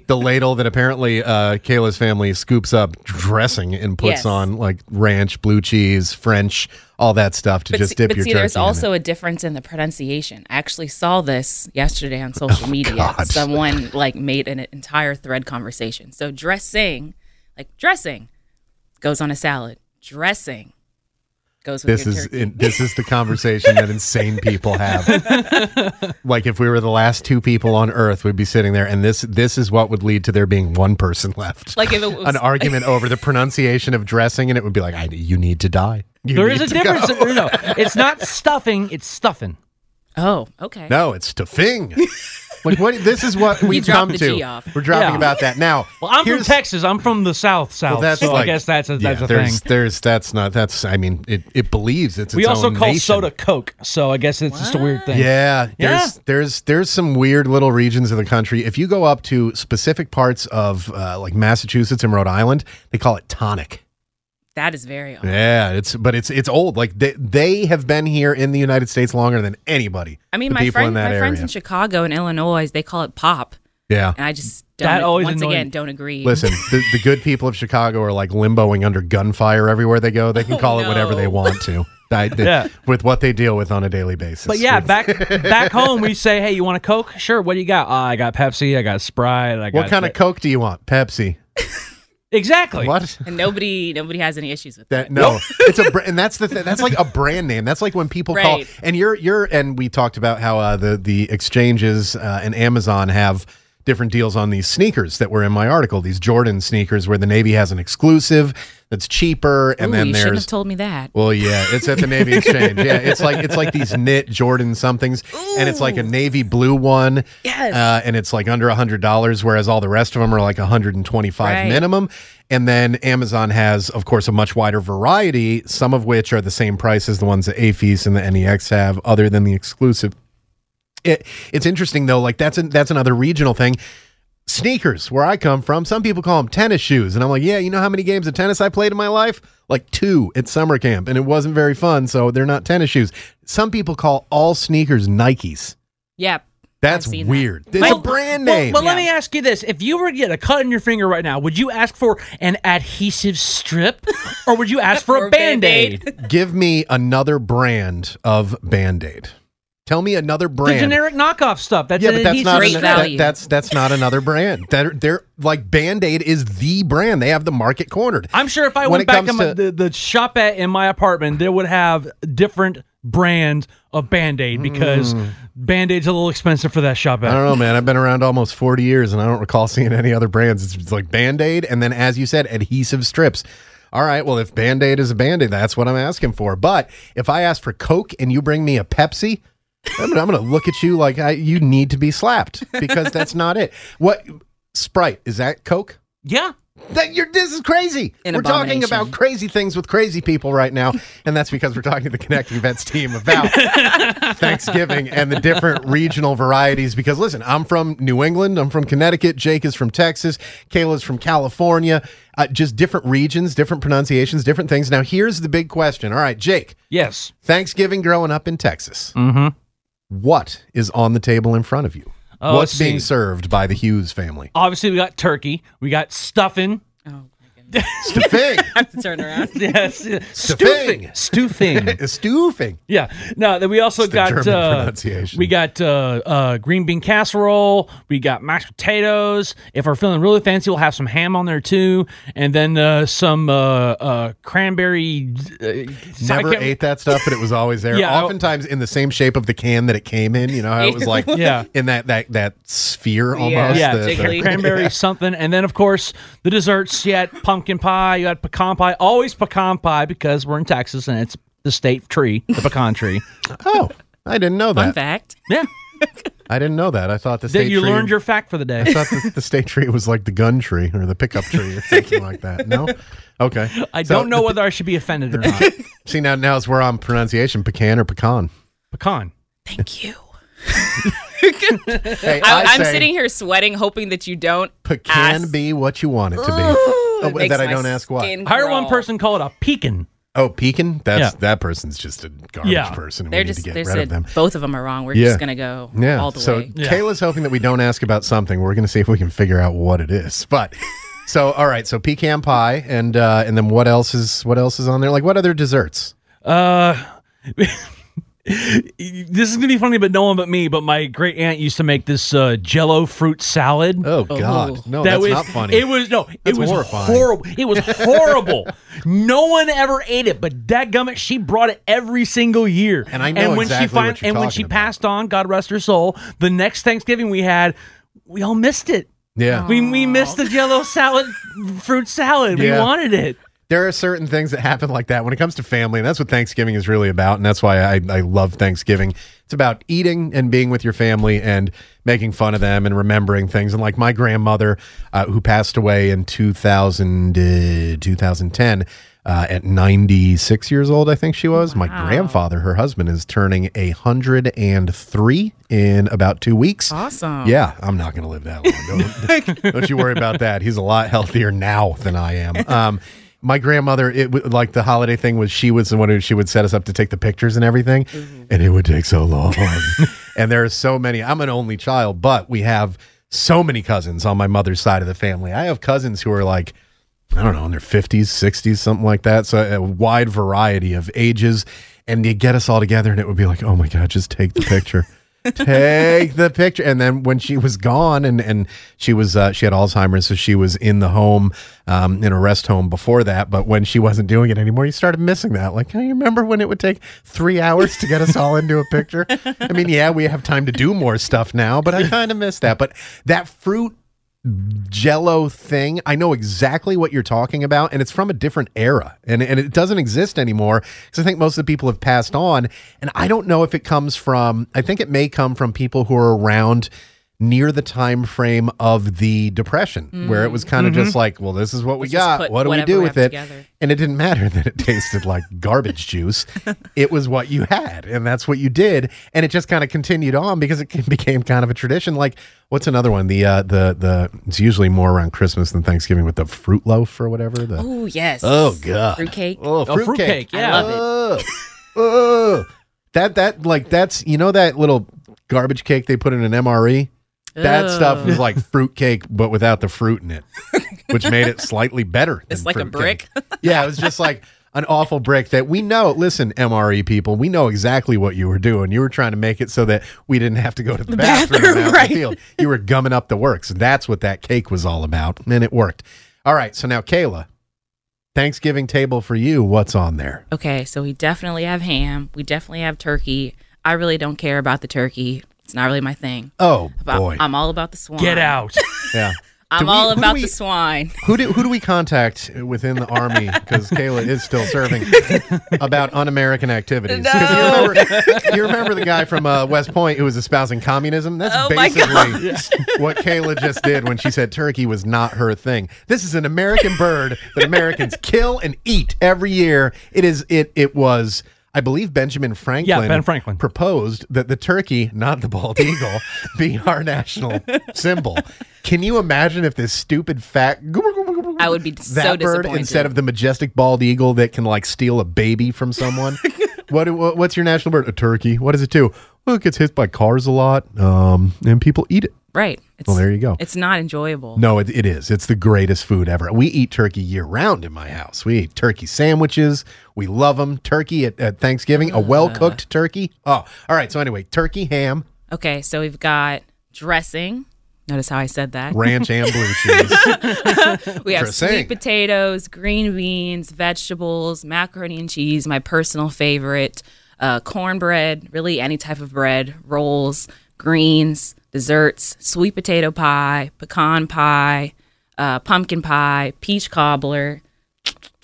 the ladle that apparently uh, Kaylah's family scoops up dressing and puts Yes. on like ranch, blue cheese, French, all that stuff to but just see, dip but your see there's in also it. a difference in the pronunciation i actually saw this yesterday on social media Oh, God. someone like made an entire thread conversation so dressing like dressing goes on a salad dressing goes with This your is in, this is the conversation that insane people have. [laughs] like if we were the last two people on Earth, we'd be sitting there, and this this is what would lead to there being one person left. Like if it was- an argument over the pronunciation of dressing, and it would be like, I, "You need to die." You There need is a to go." difference. No, no, it's not stuffing, it's stuffing. oh okay No, it's stuffing. [laughs] like what? This is what [laughs] we've come to. G off. We're dropping Yeah. about that now. Well, I'm from here's- Texas. I'm from the South, South. Well, that's so like, I guess that's a, that's yeah, a there's, thing. There's that's not that's. I mean, it, it believes it's. We its also own call nation. soda Coke, so I guess it's just a weird thing. Yeah, Yeah. there's there's there's some weird little regions of the country. If you go up to specific parts of uh, like Massachusetts and Rhode Island, they call it tonic. That is very odd Yeah, it's but it's it's old. Like they they have been here in the United States longer than anybody. i mean my friend in that my friends in chicago and illinois they call it pop Yeah. and i just don't That always once annoyed again don't agree Listen, [laughs] the, the good people of Chicago are like limboing under gunfire everywhere they go. They can Oh, call it whatever they want to. I- they- Yeah. With what they deal with on a daily basis. But yeah, back [laughs] back home we say, "Hey, you want a Coke? Sure. What do you got? Uh, I got Pepsi. I got Sprite. I got what kind of Coke do you want? Pepsi. [laughs] exactly? What? and nobody nobody has any issues with that, That no, [laughs] it's a br- and that's the th- that's like a brand name. That's like when people call and you're you're and we talked about how uh, the the exchanges uh, and Amazon have different deals on these sneakers that were in my article. These Jordan sneakers where the Navy has an exclusive that's cheaper, and Ooh, then you shouldn't have told me that well, yeah, it's at the Navy [laughs] Exchange. Yeah, it's like it's like these knit Jordan somethings, and it's like a navy blue one. Yes. uh, and it's like under a hundred dollars, whereas all the rest of them are like a hundred and twenty-five Right. minimum. And then Amazon has, of course, a much wider variety, some of which are the same price as the ones that AAFES and the NEX have, other than the exclusive. It, it's interesting though, like that's an, that's another regional thing. Sneakers, where I come from, some people call them tennis shoes, and I'm like, yeah, you know how many games of tennis I played in my life? Like two at summer camp, and it wasn't very fun, so they're not tennis shoes. Some people call all sneakers Nikes. yep That's I've that. weird. It's Well- a brand well, name. But let Yeah. me ask you this: If you were to get a cut in your finger right now, would you ask for an adhesive strip, or would you ask [laughs] for Or a a band Band-Aid. aid? Give me another brand of Band Aid. Tell me another The brand. generic knockoff stuff. That's yeah, but that's not an, that- that's that's not another brand. They're, they're like Band Aid is the brand. They have the market cornered. I'm sure if I When went back to my, the, the shop at in my apartment, they would have different brands of Band Aid because mm. Band Aid's a little expensive for that shop I don't know, man. I've been around almost 40 years and I don't recall seeing any other brands. It's, it's like Band Aid and then, as you said, adhesive strips. All right, well, if Band Aid is a Band Aid, that's what I'm asking for. But if I ask for Coke and you bring me a Pepsi, I'm, gonna- I'm going to look at you like I, you need to be slapped because that's not it. What Sprite is that Coke? Yeah. That you're, this is crazy. An we're talking about crazy things with crazy people right now, and that's because we're talking to the Connecting Vets team about [laughs] Thanksgiving and the different regional varieties. Because listen, I'm from New England, I'm from Connecticut, Jake is from Texas, Kaylah's from California. Uh, just different regions, different pronunciations, different things. Now, here's the big question. All right, Jake, Yes. Thanksgiving growing up in Texas. Mm-hmm. What is on the table in front of you? Oh, What's being served by the Hughes family? Obviously, we got turkey. We got stuffing. [laughs] Stuffing. I have to turn around. [laughs] Yes. Stuffing. Stoofing. Stoofing. [laughs] Stoofing. Yeah. No, then we also It's the got German uh, pronunciation. we got uh, uh, green bean casserole. We got mashed potatoes. If we're feeling really fancy, we'll have some ham on there too, and then uh, some uh, uh, cranberry. Uh, Never I can't- ate that stuff, but it was always there. Yeah, I- Oftentimes in the same shape of the can that it came in. You know how it was like Yeah. in that that that sphere almost. Yeah, the- the- jiggly. cranberry something, and then of course the desserts. You had pumpkin pie. You had pecan pie. Always pecan pie because we're in Texas and it's the state tree, the pecan tree. [laughs] oh, I didn't know that. Fun fact. Yeah, [laughs] I didn't know that. I thought the that state you tree. learned your fact for the day. I thought the, the state tree was like the gun tree or the pickup tree or something like that. No, okay. I So don't know the- whether I should be offended or not. [laughs] See now, now it's we're on pronunciation: pecan or pecan. Pecan. Thank you. Hey, I, I I'm sitting here sweating, hoping that you don't. Pecan ask- be what you want it to be. Ooh, Oh, that I don't ask why. skin I one person call it a pecan. Oh, pecan. That's Yeah. that person's just a garbage Yeah. person. And They're we need to get rid of them. both of them are wrong. We're Yeah. just gonna go Yeah. all the so way. Yeah. Kaylah's hoping that we don't ask about something. We're going to see if we can figure out what it is. But [laughs] so all right. So pecan pie and uh, and then what else is what else is on there? Like what other desserts? Uh, [laughs] this is gonna be funny, but no one but me. But my great aunt used to make this uh, Jello fruit salad. Oh God, no, that that's was not funny. It was no, it That's was horrifying. horrible. It was [laughs] horrible. no one ever ate it, but that gummit, she brought it every single year. And I know and when exactly she fin- what you're and when she about. passed on, God rest her soul, the next Thanksgiving we had, we all missed it. yeah. We we missed the Jello salad, fruit salad. We wanted it. There are certain things that happen like that when it comes to family, and that's what Thanksgiving is really about. And that's why I, I love Thanksgiving. It's about eating and being with your family and making fun of them and remembering things. And like my grandmother, uh, who passed away in 2000, uh, 2010, uh, at 96 years old, I think she was. My grandfather, her husband, is turning 103 in about two weeks. awesome. Yeah, I'm not going to live that long. Don't, [laughs] don't you worry about that. He's a lot healthier now than I am. Um, my grandmother, it like the holiday thing was she was the one who she would set us up to take the pictures and everything, mm-hmm. and it would take so long. [laughs] and there are so many. I'm an only child, but we have so many cousins on my mother's side of the family. I have cousins who are like. I don't know, in their 50s, 60s, something like that. So a wide variety of ages. And you get us all together, and it would be like, oh my God, just take the picture. Take the picture. And then when she was gone and, and she was, uh, she had Alzheimer's, so she was in the home, um, in a rest home before that. But when she wasn't doing it anymore, you started missing that. Like, can you remember when it would take three hours to get us all into a picture? I mean, yeah, we have time to do more stuff now, but I [laughs] kind of miss that. But that fruit jello thing. I know exactly what you're talking about and it's from a different era and, and it doesn't exist anymore because i think most of the people have passed on and i don't know if it comes from i think it may come from people who are around near the time frame of the depression where it was kind of just like well this is what we Let's just got what do we do we with it together. and it didn't matter that it tasted like [laughs] garbage juice. It was what you had, and that's what you did. And it just kind of continued on because it [laughs] became kind of a tradition. Like, what's another one? The uh, the the it's usually more around Christmas than Thanksgiving with the fruit loaf or whatever. The Oh yes. oh god, Fruitcake. oh fruit fruitcake, cake. yeah. I love it. Ugh. Ugh. that that like that's you know that little garbage cake they put in an MRE. That stuff Ugh. was like fruit cake, but without the fruit in it, which [laughs] made it slightly better. It's than like a brick. [laughs] yeah, it was just like an awful brick that we know. Listen, MRE people, we know exactly what you were doing. You were trying to make it so that we didn't have to go to the, bathroom, bathroom, out right. the field. You were gumming up the works. That's what that cake was all about, and it worked. All right, so now Kaylah, Thanksgiving table for you. What's on there? Okay, so we definitely have ham. We definitely have turkey. I really don't care about the turkey. It's not really my thing. Oh But boy, I'm all about the swine. Get out. [laughs] yeah. I'm we- all who do about we- the swine. Who do who do we contact within the army? [laughs] Because Kaylah is still serving [laughs] about un-American activities. 'Cause You, remember, you remember the guy from uh, West Point who was espousing communism? That's Oh my basically what Kaylah just did when she said turkey was not her thing. This is an American bird that Americans kill and eat every year. It is it it was. I believe Benjamin Franklin, Ben Franklin. proposed that the turkey, not the bald eagle, [laughs] be our national symbol. Can you imagine if this stupid fat I would be that so bird disappointed. instead of the majestic bald eagle that can like steal a baby from someone? [laughs] what, what what's your national bird? A turkey. What does it do? Well, it gets hit by cars a lot, um, and people eat it. Right. It's, Well, there you go. It's not enjoyable. No, it, it is. It's the greatest food ever. We eat turkey year round in my house. We eat turkey sandwiches. We love them. Turkey at, at Thanksgiving, a well cooked turkey. Oh, all right. So anyway, turkey, ham, Okay, so we've got dressing. Notice how I said that. ranch, and blue [laughs] cheese. We have Dressing. sweet potatoes, green beans, vegetables, macaroni and cheese, my personal favorite, uh, cornbread, really any type of bread, rolls, greens, desserts, sweet potato pie, pecan pie, uh, pumpkin pie, peach cobbler.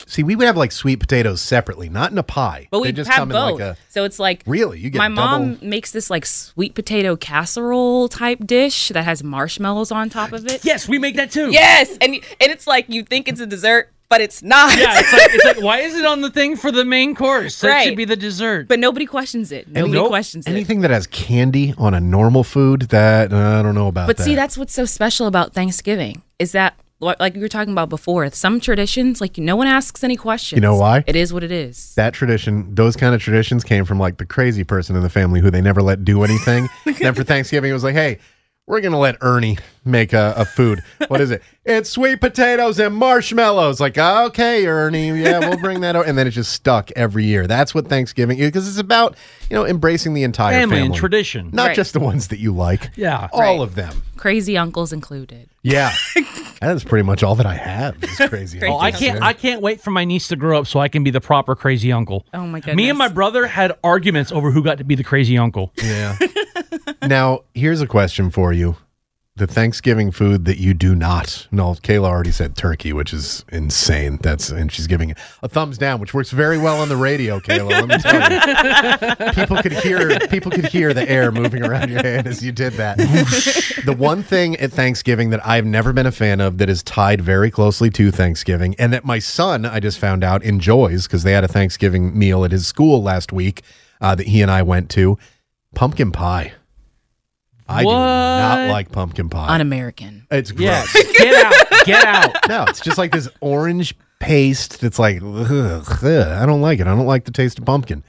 See, we would have like sweet potatoes separately, not in a pie. But we just have come both. in like a. so it's like Really? You get my mom makes this like sweet potato casserole type dish that has marshmallows on top of it. Yes, we make that too. Yes, and and it's like you think it's a dessert, but it's not. Yeah, it's like, it's like [laughs] why is it on the thing for the main course? That Right. should be the dessert. but nobody questions it. Nobody nope. questions it. Anything that has candy on a normal food, that uh, I don't know about. But that. see, that's what's so special about Thanksgiving is that, like we were talking about before, some traditions, like no one asks any questions. You know why? It is what it is. that tradition, those kind of traditions came from like the crazy person in the family who they never let do anything. [laughs] then for Thanksgiving, it was like, hey, we're gonna let Ernie make a, a food. What is it? [laughs] It's sweet potatoes and marshmallows. Like, okay, Ernie, yeah, we'll bring that out. And then it just stuck every year. That's what Thanksgiving is because it's about you know embracing the entire Family family, and tradition. not Right. just the ones that you like. Yeah. all Right. of them. Crazy uncles included. Yeah, [laughs] that's pretty much all that I have. Is [laughs] crazy. Crazy Oh, I can't. I can't wait for my niece to grow up so I can be the proper crazy uncle. Oh my goodness. Me and my brother had arguments over who got to be the crazy uncle. Yeah. Now, here's a question for you. The Thanksgiving food that you do not. No, Kaylah already said turkey, which is insane. That's and she's giving a thumbs down, which works very well on the radio, Kaylah. Let me tell you. People could hear people could hear the air moving around your hand as you did that. [laughs] the one thing at Thanksgiving that I've never been a fan of that is tied very closely to Thanksgiving, and that my son, I just found out, enjoys because they had a Thanksgiving meal at his school last week uh, that he and I went to pumpkin pie. I do not like pumpkin pie. Un-American. it's gross. Yes. Get out. Get out. [laughs] No, it's just like this orange paste that's like, ugh, ugh. I don't like it. I don't like the taste of pumpkin.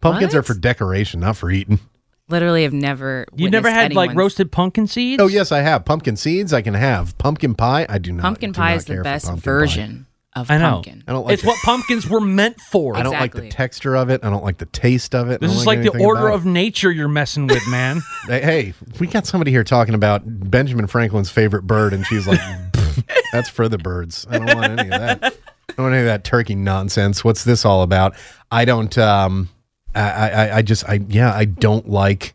Pumpkins What? are for decoration, not for eating. Literally, have never. You never witnessed had like anyone's- roasted pumpkin seeds? Oh, yes, I have. Pumpkin seeds, I can have. Pumpkin pie, I do not. Pumpkin do pie not is the care for best pumpkin pie. version of I know. pumpkin. I don't like it's it. what pumpkins were meant for. I don't like the texture of it. I don't like the taste of it. I This don't is like the anything order about of nature you're messing with, man. [laughs] it. Hey, we got somebody here talking about Benjamin Franklin's favorite bird, and she's like, "Pfft, "That's for the birds. I don't want any of that. I don't want any of that turkey nonsense. What's this all about? I don't. Um, I, I, I just, I, yeah, I don't like.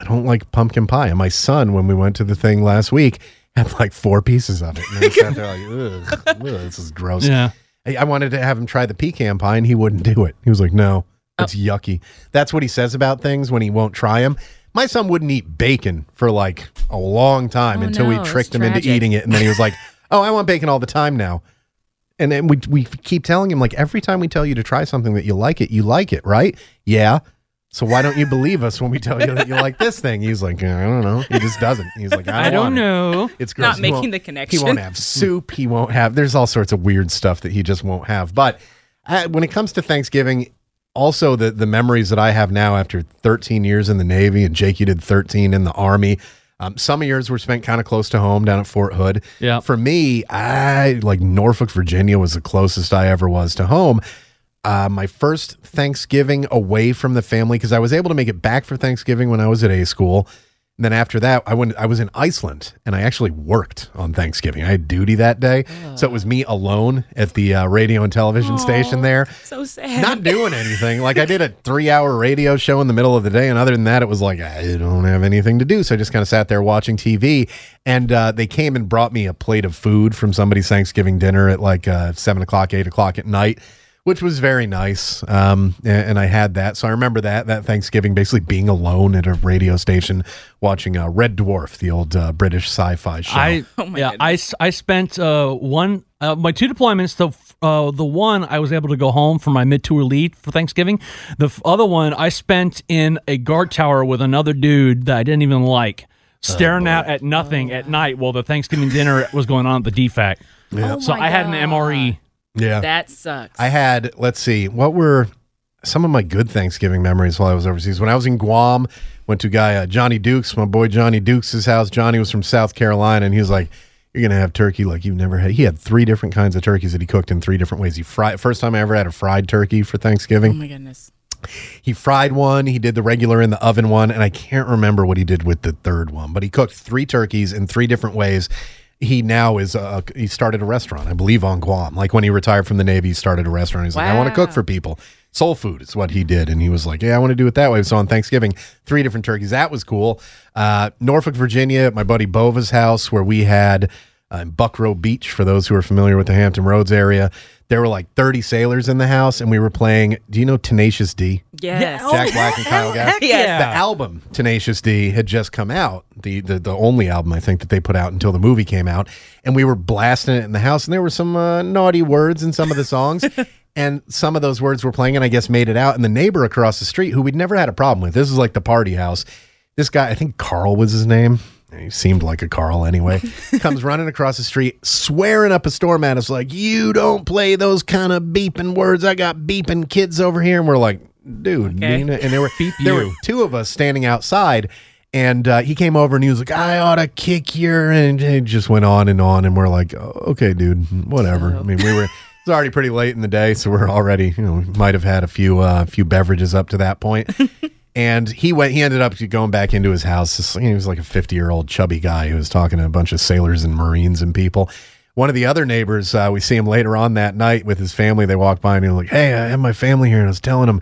I don't like pumpkin pie. And my son, when we went to the thing last week, had like four pieces of it, and I sat there like, [laughs] ugh, ugh, this is gross. yeah. I I wanted to have him try the pecan pie, and he wouldn't do it. He was like, "No, Oh. it's yucky." That's what he says about things when he won't try them. My son wouldn't eat bacon for like a long time Oh, until no, we tricked him into eating it, and then he was like, [laughs] "Oh, I want bacon all the time now." And then we we keep telling him like every time we tell you to try something that you like it, you like it, right? Yeah. So why don't you believe us when we tell you that you like this thing? He's like, I don't know. He just doesn't. He's like, I I don't, don't want it." know. It's gross. Not He making the connection. He won't have soup. He won't have. There's all sorts of weird stuff that he just won't have. But uh, when it comes to Thanksgiving, also the the memories that I have now after 13 years in the Navy and Jake, you did 13 in the Army. Um, some of yours were spent kind of close to home down at Fort Hood. Yeah. For me, I like Norfolk, Virginia was the closest I ever was to home. Uh, my first Thanksgiving away from the family because I was able to make it back for Thanksgiving when I was at A school. And then after that, I went. I was in Iceland, and I actually worked on Thanksgiving. I had duty that day, so it was me alone at the uh, radio and television station there, So sad. not doing anything. Like I did a three-hour radio show in the middle of the day, and other than that, it was like I don't have anything to do. So I just kind of sat there watching TV. And uh, they came and brought me a plate of food from somebody's Thanksgiving dinner at like uh, seven o'clock, eight o'clock at night which was very nice. Um, and, and I had that, so I remember that that Thanksgiving basically being alone at a radio station watching uh, Red Dwarf, the old uh, British sci-fi show. I [laughs] Oh my yeah, I, s- I spent uh, one uh, my two deployments. The uh, the one I was able to go home for my mid tour lead for Thanksgiving. The f- other one I spent in a guard tower with another dude that I didn't even like, staring out at nothing at night while the Thanksgiving dinner was going on at the DFAC. Oh So my I had an MRE. Yeah, That sucks. I had. Let's see, what were some of my good Thanksgiving memories while I was overseas? When I was in Guam, went to a guy uh, Johnny Dukes, my boy Johnny Dukes' house. Johnny was from South Carolina, and he was like. You're gonna have turkey like you've never had. He had three different kinds of turkeys that he cooked in three different ways. He fried. First time I ever had a fried turkey for Thanksgiving. oh my goodness. He fried one, he did the regular in the oven one, and I can't remember what he did with the third one, but he cooked three turkeys in three different ways. He now is uh he started a restaurant, I believe on Guam. Like when he retired from the Navy, he started a restaurant. He's like, I want to cook for people. Soul food is what he did. And he was like, Yeah, I want to do it that way. So on Thanksgiving, three different turkeys. That was cool. Uh, Norfolk, Virginia, at my buddy Bova's house, where we had uh, in Buckroe Beach, for those who are familiar with the Hampton Roads area. There were like 30 sailors in the house, and we were playing. Do you know Tenacious D? Yes. Jack Black and Kyle Gass. yes. The album Tenacious D had just come out, the, the the only album I think that they put out until the movie came out, and we were blasting it in the house, and there were some uh, naughty words in some of the songs. [laughs] And some of those words were playing, and I guess made it out. And the neighbor across the street, who we'd never had a problem with, this is like the party house. This guy, I think Carl was his name. He seemed like a Carl anyway. [laughs] comes running across the street, swearing up a storm at us, like, You don't play those kind of beeping words. I got beeping kids over here. And we're like, Dude, Okay. Nina. And there were, Beep there you. were two of us standing outside. And uh, he came over and he was like, I ought to kick your. And it just went on and on. And we're like, oh, Okay, dude, whatever. I mean, we were. It's already pretty late in the day, so we're already, you know, we might have had a few uh, few beverages up to that point. [laughs] And he went. He ended up going back into his house. He was like a fifty-year-old chubby guy who was talking to a bunch of sailors and marines and people. One of the other neighbors, uh, we see him later on that night with his family. They walk by and he's like, "Hey, I have my family here," and I was telling him.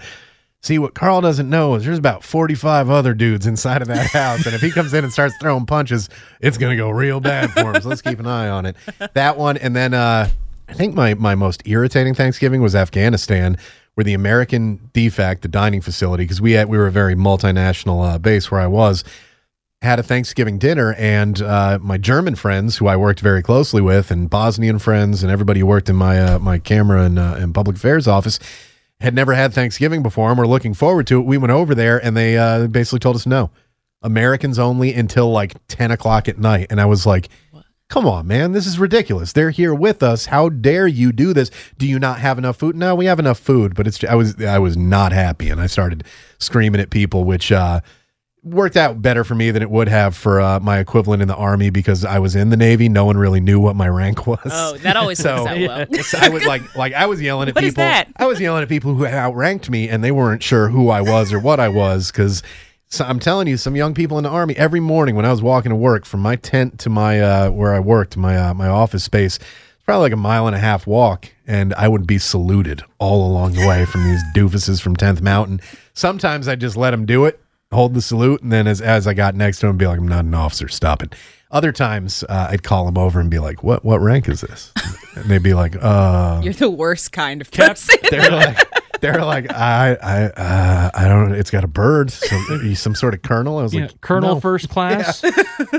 See what Carl doesn't know is there's about 45 other dudes inside of that [laughs] house, and if he comes in and starts throwing punches, it's gonna go real bad for him. So let's keep an eye on it. That one, and then uh, I think my my most irritating Thanksgiving was Afghanistan, where the American DFAC, the dining facility, because we had we were a very multinational uh, base where I was, had a Thanksgiving dinner, and uh, my German friends, who I worked very closely with, and Bosnian friends, and everybody who worked in my uh, my camera and, uh, and public affairs office, had never had Thanksgiving before, and we're looking forward to it. We went over there, and they uh, basically told us no, Americans only until like ten o'clock at night, and I was like. Come on, man. This is ridiculous. They're here with us. How dare you do this? Do you not have enough food? No, we have enough food, but it's I was I was not happy and I started screaming at people which uh worked out better for me than it would have for uh, my equivalent in the army because I was in the navy. No one really knew what my rank was. Oh, that always So- [laughs] works out well. [laughs] So I would like like I was yelling at What is people. that? I was yelling at people who outranked me and they weren't sure who I was or what I was because so I'm telling you, some young people in the army every morning when I was walking to work from my tent to my uh, where I worked, my uh, my office space, it's probably like a mile and a half walk, and I would be saluted all along the way from these doofuses from 10th Mountain. Sometimes I just let them do it, hold the salute, and then as as I got next to them, be like, I'm not an officer, stop it. Other times uh, I'd call them over and be like, what what rank is this? And they'd be like, [laughs] uh, You're the worst kind of person. they're like they're like I I uh, I don't know. It's got a bird, some, some sort of colonel. I was Yeah, like Colonel no. first [laughs] class. [laughs]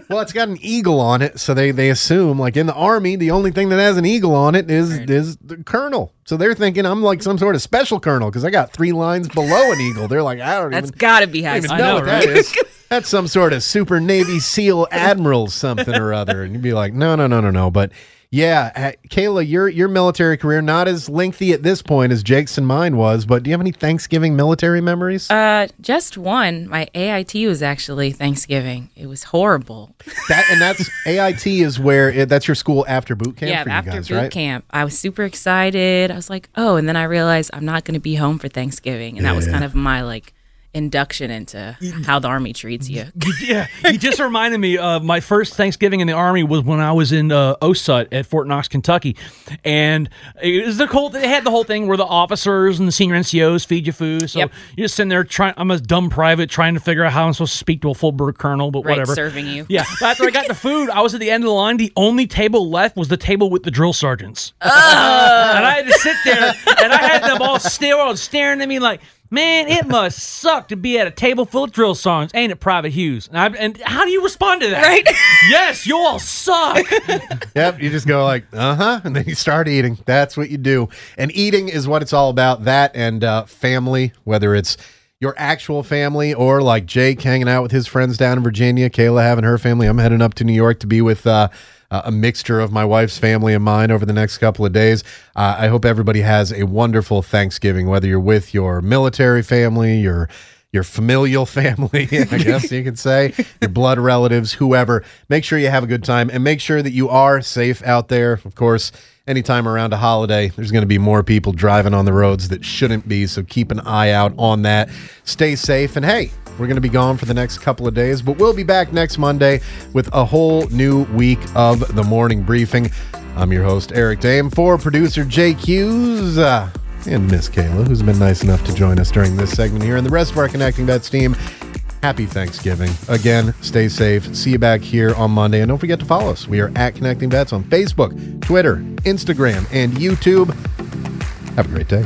Well, it's got an eagle on it, so they they assume like in the army, the only thing that has an eagle on it is is the colonel. So they're thinking I'm like some sort of special colonel because I got three lines below an eagle. They're like I don't That's even, got to be I high don't even know, know, what right? that is. [laughs] That's some sort of super Navy SEAL admiral something or other, and you'd be like, no, no, no, no, no. But yeah, uh, Kaylah, your your military career not as lengthy at this point as Jake's and mine was. But do you have any Thanksgiving military memories? Uh, just one. My AIT was actually Thanksgiving. It was horrible. that and that's AIT is where it, that's your school after boot camp yeah, for you after guys, boot right? camp, I was super excited. I was like, oh, and then I realized I'm not going to be home for Thanksgiving, and that was kind of my like induction into how the army treats [laughs] you. yeah, you just reminded me of my first Thanksgiving in the army was when I was in uh, OSUT at Fort Knox, Kentucky, and it was the whole. They had the whole thing where the officers and the senior NCOs feed you food. So Yep. you're just sitting there trying. I'm a dumb private trying to figure out how I'm supposed to speak to a full bird colonel, but Right, whatever. serving you. Yeah. But after I got the food, I was at the end of the line. The only table left was the table with the drill sergeants, and I had to sit there, and I had them all still staring at me like. Man, it must suck to be at a table full of drill songs, ain't it, Private Hughes? And, I, and how do you respond to that? Right. [laughs] yes, you all suck. [laughs] Yep, you just go like, uh huh, and then you start eating. That's what you do. And eating is what it's all about. That and uh, family, whether it's your actual family or like Jake hanging out with his friends down in Virginia, Kaylah having her family. I'm heading up to New York to be with uh, uh, a mixture of my wife's family and mine over the next couple of days. Uh, I hope everybody has a wonderful Thanksgiving, whether you're with your military family, your your familial [laughs] family, I [laughs] guess you could say, your blood relatives, whoever. Make sure you have a good time and make sure that you are safe out there. Of course, anytime around a holiday, there's going to be more people driving on the roads that shouldn't be. So keep an eye out on that. Stay safe. And hey, we're going to be gone for the next couple of days, but we'll be back next Monday with a whole new week of the morning briefing. I'm your host, Eric Dehm, for producer Jake Hughes. Uh, and Miss Kaylah, who's been nice enough to join us during this segment here, and the rest of our Connecting Vets team. Happy Thanksgiving. Again, stay safe. See you back here on Monday. And don't forget to follow us. We are at Connecting Vets on Facebook, Twitter, Instagram, and YouTube. Have a great day.